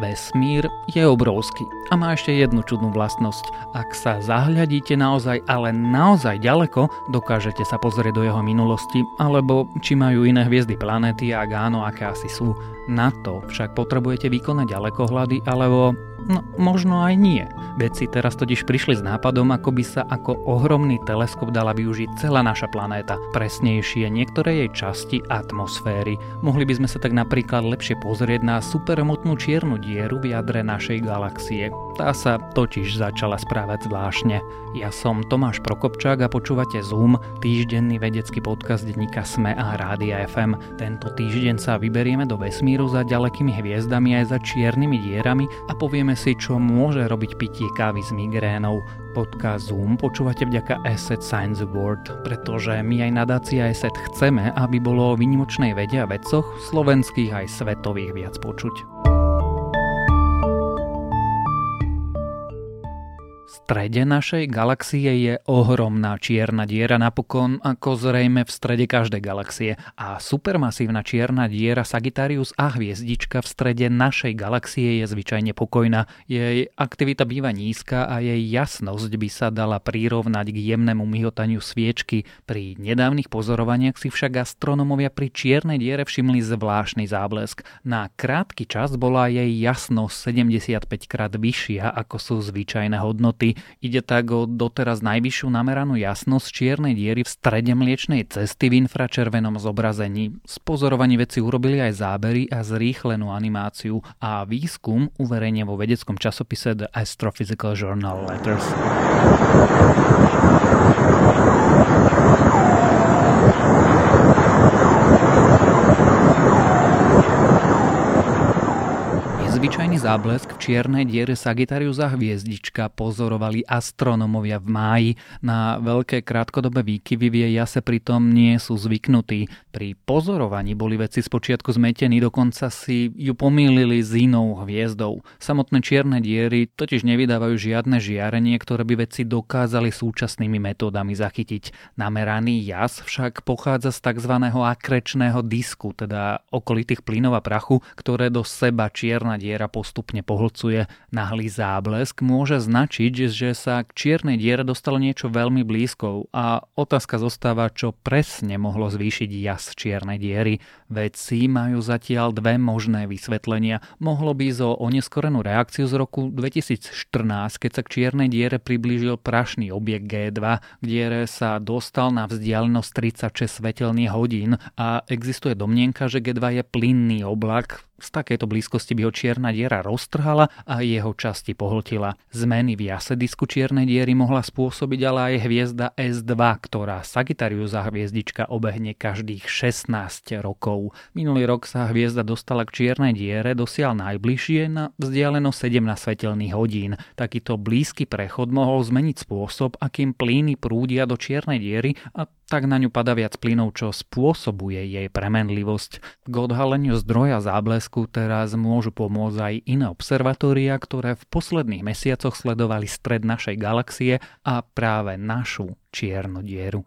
Vesmír je obrovský a má ešte jednu čudnú vlastnosť. Ak sa zahľadíte naozaj, ale naozaj ďaleko, dokážete sa pozrieť do jeho minulosti, alebo či majú iné hviezdy planéty, ak áno, aké asi sú. Na to však potrebujete vykonať ďalekohľady alebo No, možno aj nie. Vedci teraz totiž prišli s nápadom, ako by sa ako ohromný teleskop dala využiť celá naša planéta, presnejšie niektoré jej časti atmosféry. Mohli by sme sa tak napríklad lepšie pozrieť na supermotnú čiernu dieru v jadre našej galaxie. Tá sa totiž začala správať zvláštne. Ja som Tomáš Prokopčák a počúvate Zoom, týždenný vedecký podcast denníka SME a Rádia FM. Tento týždeň sa vyberieme do vesmíru za ďalekými hviezdami aj za čiernymi dierami a povieme si, čo môže robiť pitie kávy s migrénou. Podcast Zoom počúvate vďaka Asset Science Award, pretože my aj nadácia Asset chceme, aby bolo o vynimočnej vede a vedcoch slovenských aj svetových viac počuť. Strede našej galaxie je ohromná čierna diera, napokon ako zrejme v strede každej galaxie. A supermasívna čierna diera Sagittarius a hviezdička v strede našej galaxie je zvyčajne pokojná. Jej aktivita býva nízka a jej jasnosť by sa dala prirovnať k jemnému myhotaniu sviečky. Pri nedávnych pozorovaniach si však astronomovia pri čiernej diere všimli zvláštny záblesk. Na krátky čas bola jej jasnosť 75 krát vyššia ako sú zvyčajné hodnoty. Ide tak o doteraz najvyššiu nameranú jasnosť čiernej diery v strede mliečnej cesty v infračervenom zobrazení. Z pozorovaní veci urobili aj zábery a zrýchlenú animáciu a výskum uverejne vo vedeckom časopise The Astrophysical Journal Letters. Zvyčajný záblesk v čiernej diere Sagittarius a hviezdička pozorovali astronomovia v máji. Na veľké krátkodobé výkyvy v jej jase pritom nie sú zvyknutí. Pri pozorovaní boli vedci spočiatku zmetení, dokonca si ju pomýlili s inou hviezdou. Samotné čierne diery totiž nevydávajú žiadne žiarenie, ktoré by vedci dokázali súčasnými metódami zachytiť. Nameraný jas však pochádza z tzv. akrečného disku, teda okolitých plynov a prachu, ktoré do seba čierna diera diera postupne pohlcuje. Nahlý záblesk môže značiť, že sa k čiernej diere dostalo niečo veľmi blízko a otázka zostáva, čo presne mohlo zvýšiť jas čiernej diery. Vedci majú zatiaľ dve možné vysvetlenia. Mohlo by zo oneskorenú reakciu z roku 2014, keď sa k čiernej diere priblížil prašný objekt G2, kde sa dostal na vzdialenosť 36 svetelných hodín a existuje domnienka, že G2 je plynný oblak, z takejto blízkosti by ho čierna diera roztrhala a jeho časti pohltila. Zmeny v jase disku čiernej diery mohla spôsobiť ale aj hviezda S2, ktorá Sagittarius a hviezdička obehne každých 16 rokov. Minulý rok sa hviezda dostala k čiernej diere dosiaľ najbližšie na vzdialenosť 17 svetelných hodín. Takýto blízky prechod mohol zmeniť spôsob, akým plíny prúdia do čiernej diery a tak na ňu pada viac plynov, čo spôsobuje jej premenlivosť. K odhaleniu zdroja záblesku teraz môžu pomôcť aj iné observatória, ktoré v posledných mesiacoch sledovali stred našej galaxie a práve našu čiernu dieru.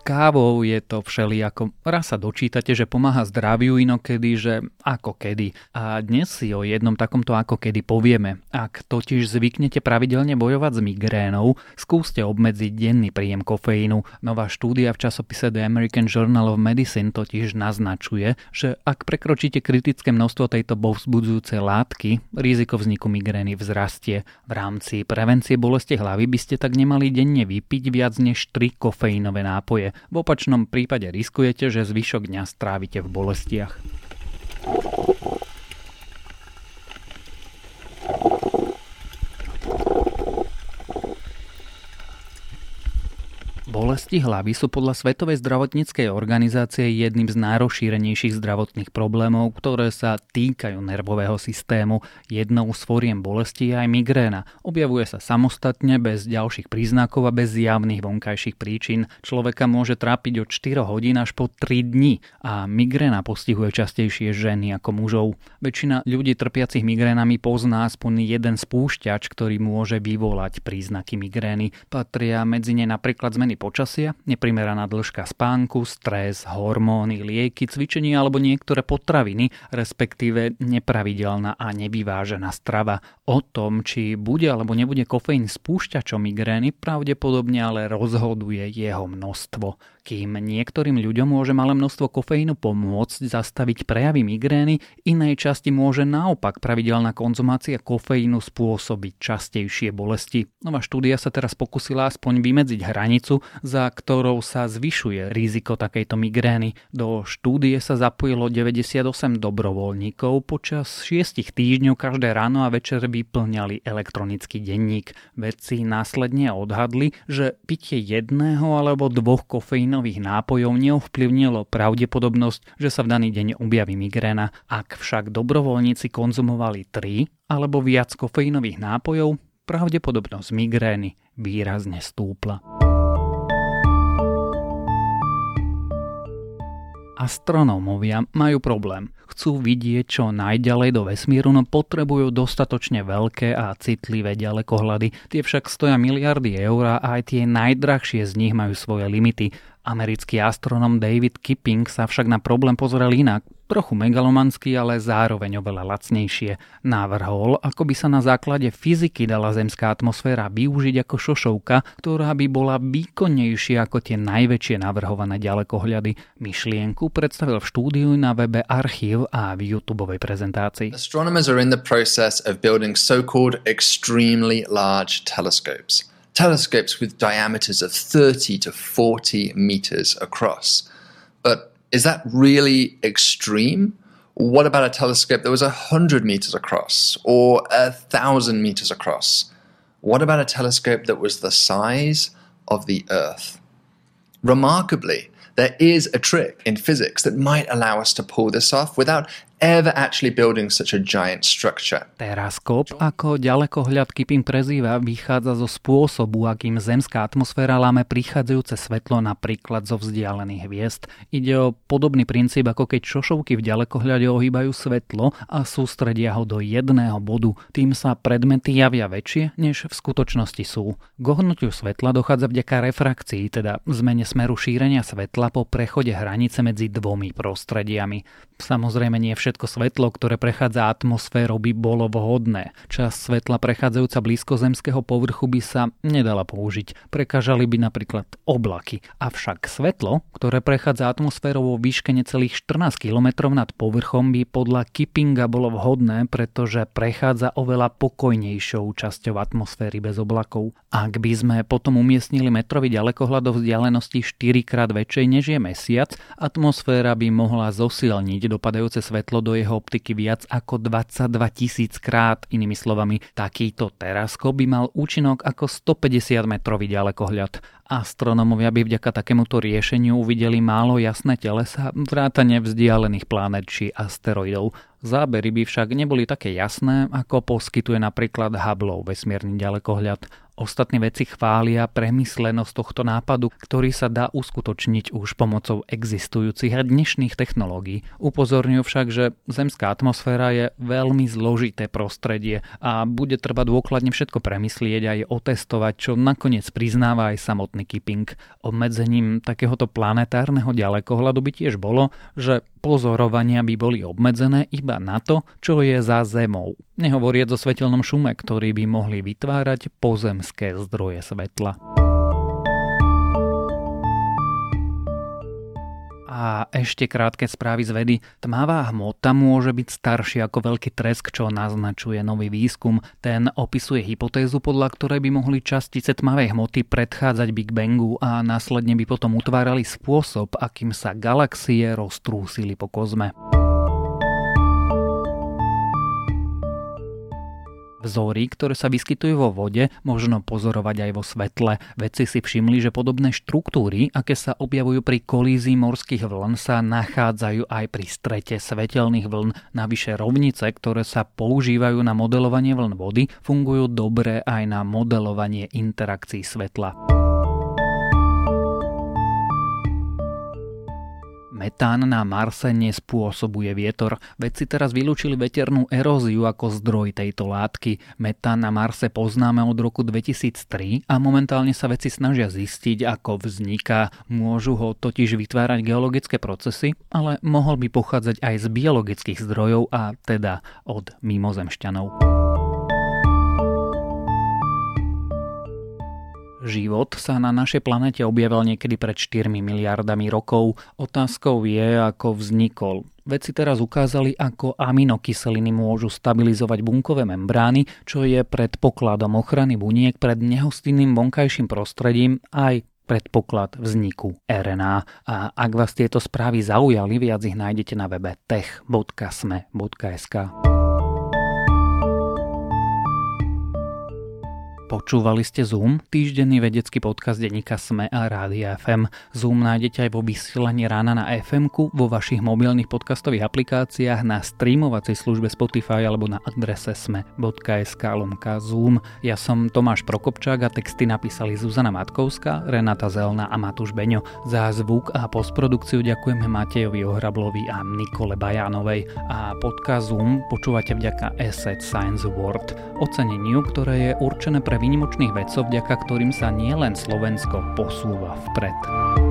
Kávou je to všelijako. Raz sa dočítate, že pomáha zdraviu, inokedy, že ako kedy. A dnes si o jednom takomto ako kedy povieme. Ak totiž zvyknete pravidelne bojovať s migrénou, skúste obmedziť denný príjem kofeínu. Nová štúdia v časopise The American Journal of Medicine totiž naznačuje, že ak prekročíte kritické množstvo tejto povzbudzujúcej látky, riziko vzniku migrény vzrastie. V rámci prevencie bolesti hlavy by ste tak nemali denne vypiť viac než 3 kofeínové nápoje. V opačnom prípade riskujete, že zvyšok dňa strávite v bolestiach. Bolesti hlavy sú podľa Svetovej zdravotníckej organizácie jedným z najrozšírenejších zdravotných problémov, ktoré sa týkajú nervového systému. Jednou z fóriem bolesti je aj migréna. Objavuje sa samostatne, bez ďalších príznakov a bez zjavných vonkajších príčin. Človeka môže trápiť od 4 hodín až po 3 dní a migréna postihuje častejšie ženy ako mužov. Väčšina ľudí trpiacich migrénami pozná aspoň jeden spúšťač, ktorý môže vyvolať príznaky migrény. Patria medzi ne napríklad zmeny počasia, neprimeraná dĺžka spánku, stres, hormóny, lieky, cvičenie alebo niektoré potraviny, respektíve nepravidelná a nevyvážená strava. O tom, či bude alebo nebude kofeín spúšťačom migrény, pravdepodobne ale rozhoduje jeho množstvo. Kým niektorým ľuďom môže malé množstvo kofeínu pomôcť zastaviť prejavy migrény, inej časti môže naopak pravidelná konzumácia kofeínu spôsobiť častejšie bolesti. Nová štúdia sa teraz pokusila aspoň vymedziť hranicu, za ktorou sa zvyšuje riziko takejto migrény. Do štúdie sa zapojilo 98 dobrovoľníkov, počas 6 týždňov každé ráno a večer vyplňali elektronický denník. Vedci následne odhadli, že pitie jedného alebo dvoch kofeín kofeínových nápojov neovplyvnilo pravdepodobnosť, že sa v daný deň objaví migréna. Ak však dobrovoľníci konzumovali 3 alebo viac kofeínových nápojov, pravdepodobnosť migrény výrazne stúpla. Astronómovia majú problém. Chcú vidieť čo najďalej do vesmíru, no potrebujú dostatočne veľké a citlivé ďalekohľady. Tie však stoja miliardy eur a aj tie najdrahšie z nich majú svoje limity. Americký astronom David Kipping sa však na problém pozeral inak, trochu megalomanský, ale zároveň oveľa lacnejšie. Návrhol, ako by sa na základe fyziky dala zemská atmosféra využiť ako šošovka, ktorá by bola výkonnejšia ako tie najväčšie navrhované ďalekohľady. Myšlienku predstavil v štúdiu na webe Archív a v YouTube prezentácii. Astronomers are in the process of building so-called extremely large telescopes. telescopes with diameters of 30 to 40 meters across. But is that really extreme? What about a telescope that was 100 meters across or 1,000 meters across? What about a telescope that was the size of the Earth? Remarkably, there is a trick in physics that might allow us to pull this off without ever actually building such a giant structure. Teraskop, ako ďalekohľad Kipin prezýva, vychádza zo spôsobu, akým zemská atmosféra láme prichádzajúce svetlo napríklad zo vzdialených hviezd. Ide o podobný princíp, ako keď šošovky v ďalekohľade ohýbajú svetlo a sústredia ho do jedného bodu. Tým sa predmety javia väčšie, než v skutočnosti sú. K ohnutiu svetla dochádza vďaka refrakcii, teda zmene smeru šírenia svetla po prechode hranice medzi dvomi prostrediami. Samozrejme nie všetko všetko svetlo, ktoré prechádza atmosférou, by bolo vhodné. Časť svetla prechádzajúca blízko zemského povrchu by sa nedala použiť. Prekážali by napríklad oblaky. Avšak svetlo, ktoré prechádza atmosférou vo výške necelých 14 km nad povrchom, by podľa Kippinga bolo vhodné, pretože prechádza oveľa pokojnejšou časťou atmosféry bez oblakov. Ak by sme potom umiestnili metrový ďalekohľad do vzdialenosti 4 krát väčšej než je mesiac, atmosféra by mohla zosilniť dopadajúce svetlo do jeho optiky viac ako 22 tisíc krát. Inými slovami, takýto teraskop by mal účinok ako 150 metrový ďalekohľad. Astronomovia by vďaka takémuto riešeniu uvideli málo jasné telesa, vrátane vzdialených planet či asteroidov. Zábery by však neboli také jasné, ako poskytuje napríklad Hubbleov vesmírny ďalekohľad. Ostatní veci chvália premyslenosť tohto nápadu, ktorý sa dá uskutočniť už pomocou existujúcich a dnešných technológií. Upozorňujú však, že zemská atmosféra je veľmi zložité prostredie a bude treba dôkladne všetko premyslieť aj otestovať, čo nakoniec priznáva aj samotný Kipping. Obmedzením takéhoto planetárneho ďalekohľadu by tiež bolo, že pozorovania by boli obmedzené iba na to, čo je za Zemou. Nehovoriac o svetelnom šume, ktorý by mohli vytvárať pozemské zdroje svetla. A ešte krátke správy z vedy. Tmavá hmota môže byť staršia ako veľký tresk, čo naznačuje nový výskum. Ten opisuje hypotézu, podľa ktorej by mohli častice tmavej hmoty predchádzať Big Bangu a následne by potom utvárali spôsob, akým sa galaxie roztrúsili po kozme. Vzory, ktoré sa vyskytujú vo vode, možno pozorovať aj vo svetle. Vedci si všimli, že podobné štruktúry, aké sa objavujú pri kolízii morských vln, sa nachádzajú aj pri strete svetelných vln. Navyše rovnice, ktoré sa používajú na modelovanie vln vody, fungujú dobre aj na modelovanie interakcií svetla. Metán na Marse nespôsobuje vietor. Vedci teraz vylúčili veternú eróziu ako zdroj tejto látky. Metán na Marse poznáme od roku 2003 a momentálne sa vedci snažia zistiť, ako vzniká. Môžu ho totiž vytvárať geologické procesy, ale mohol by pochádzať aj z biologických zdrojov a teda od mimozemšťanov. Život sa na našej planete objavil niekedy pred 4 miliardami rokov. Otázkou je, ako vznikol. Vedci teraz ukázali, ako aminokyseliny môžu stabilizovať bunkové membrány, čo je predpokladom ochrany buniek pred nehostinným vonkajším prostredím aj predpoklad vzniku RNA. A ak vás tieto správy zaujali, viac ich nájdete na webe tech.sme.sk. Počúvali ste Zoom, týždenný vedecký podcast denníka Sme a Rádia FM. Zoom nájdete aj vo vysielaní rána na fm vo vašich mobilných podcastových aplikáciách, na streamovacej službe Spotify alebo na adrese sme.sk lomka Zoom. Ja som Tomáš Prokopčák a texty napísali Zuzana Matkovská, Renata Zelna a Matúš Beňo. Za zvuk a postprodukciu ďakujeme Matejovi Ohrablovi a Nikole Bajánovej. A podcast Zoom počúvate vďaka Asset Science Award, oceneniu, ktoré je určené pre výnimočných vedcov, vďaka ktorým sa nielen Slovensko posúva vpred.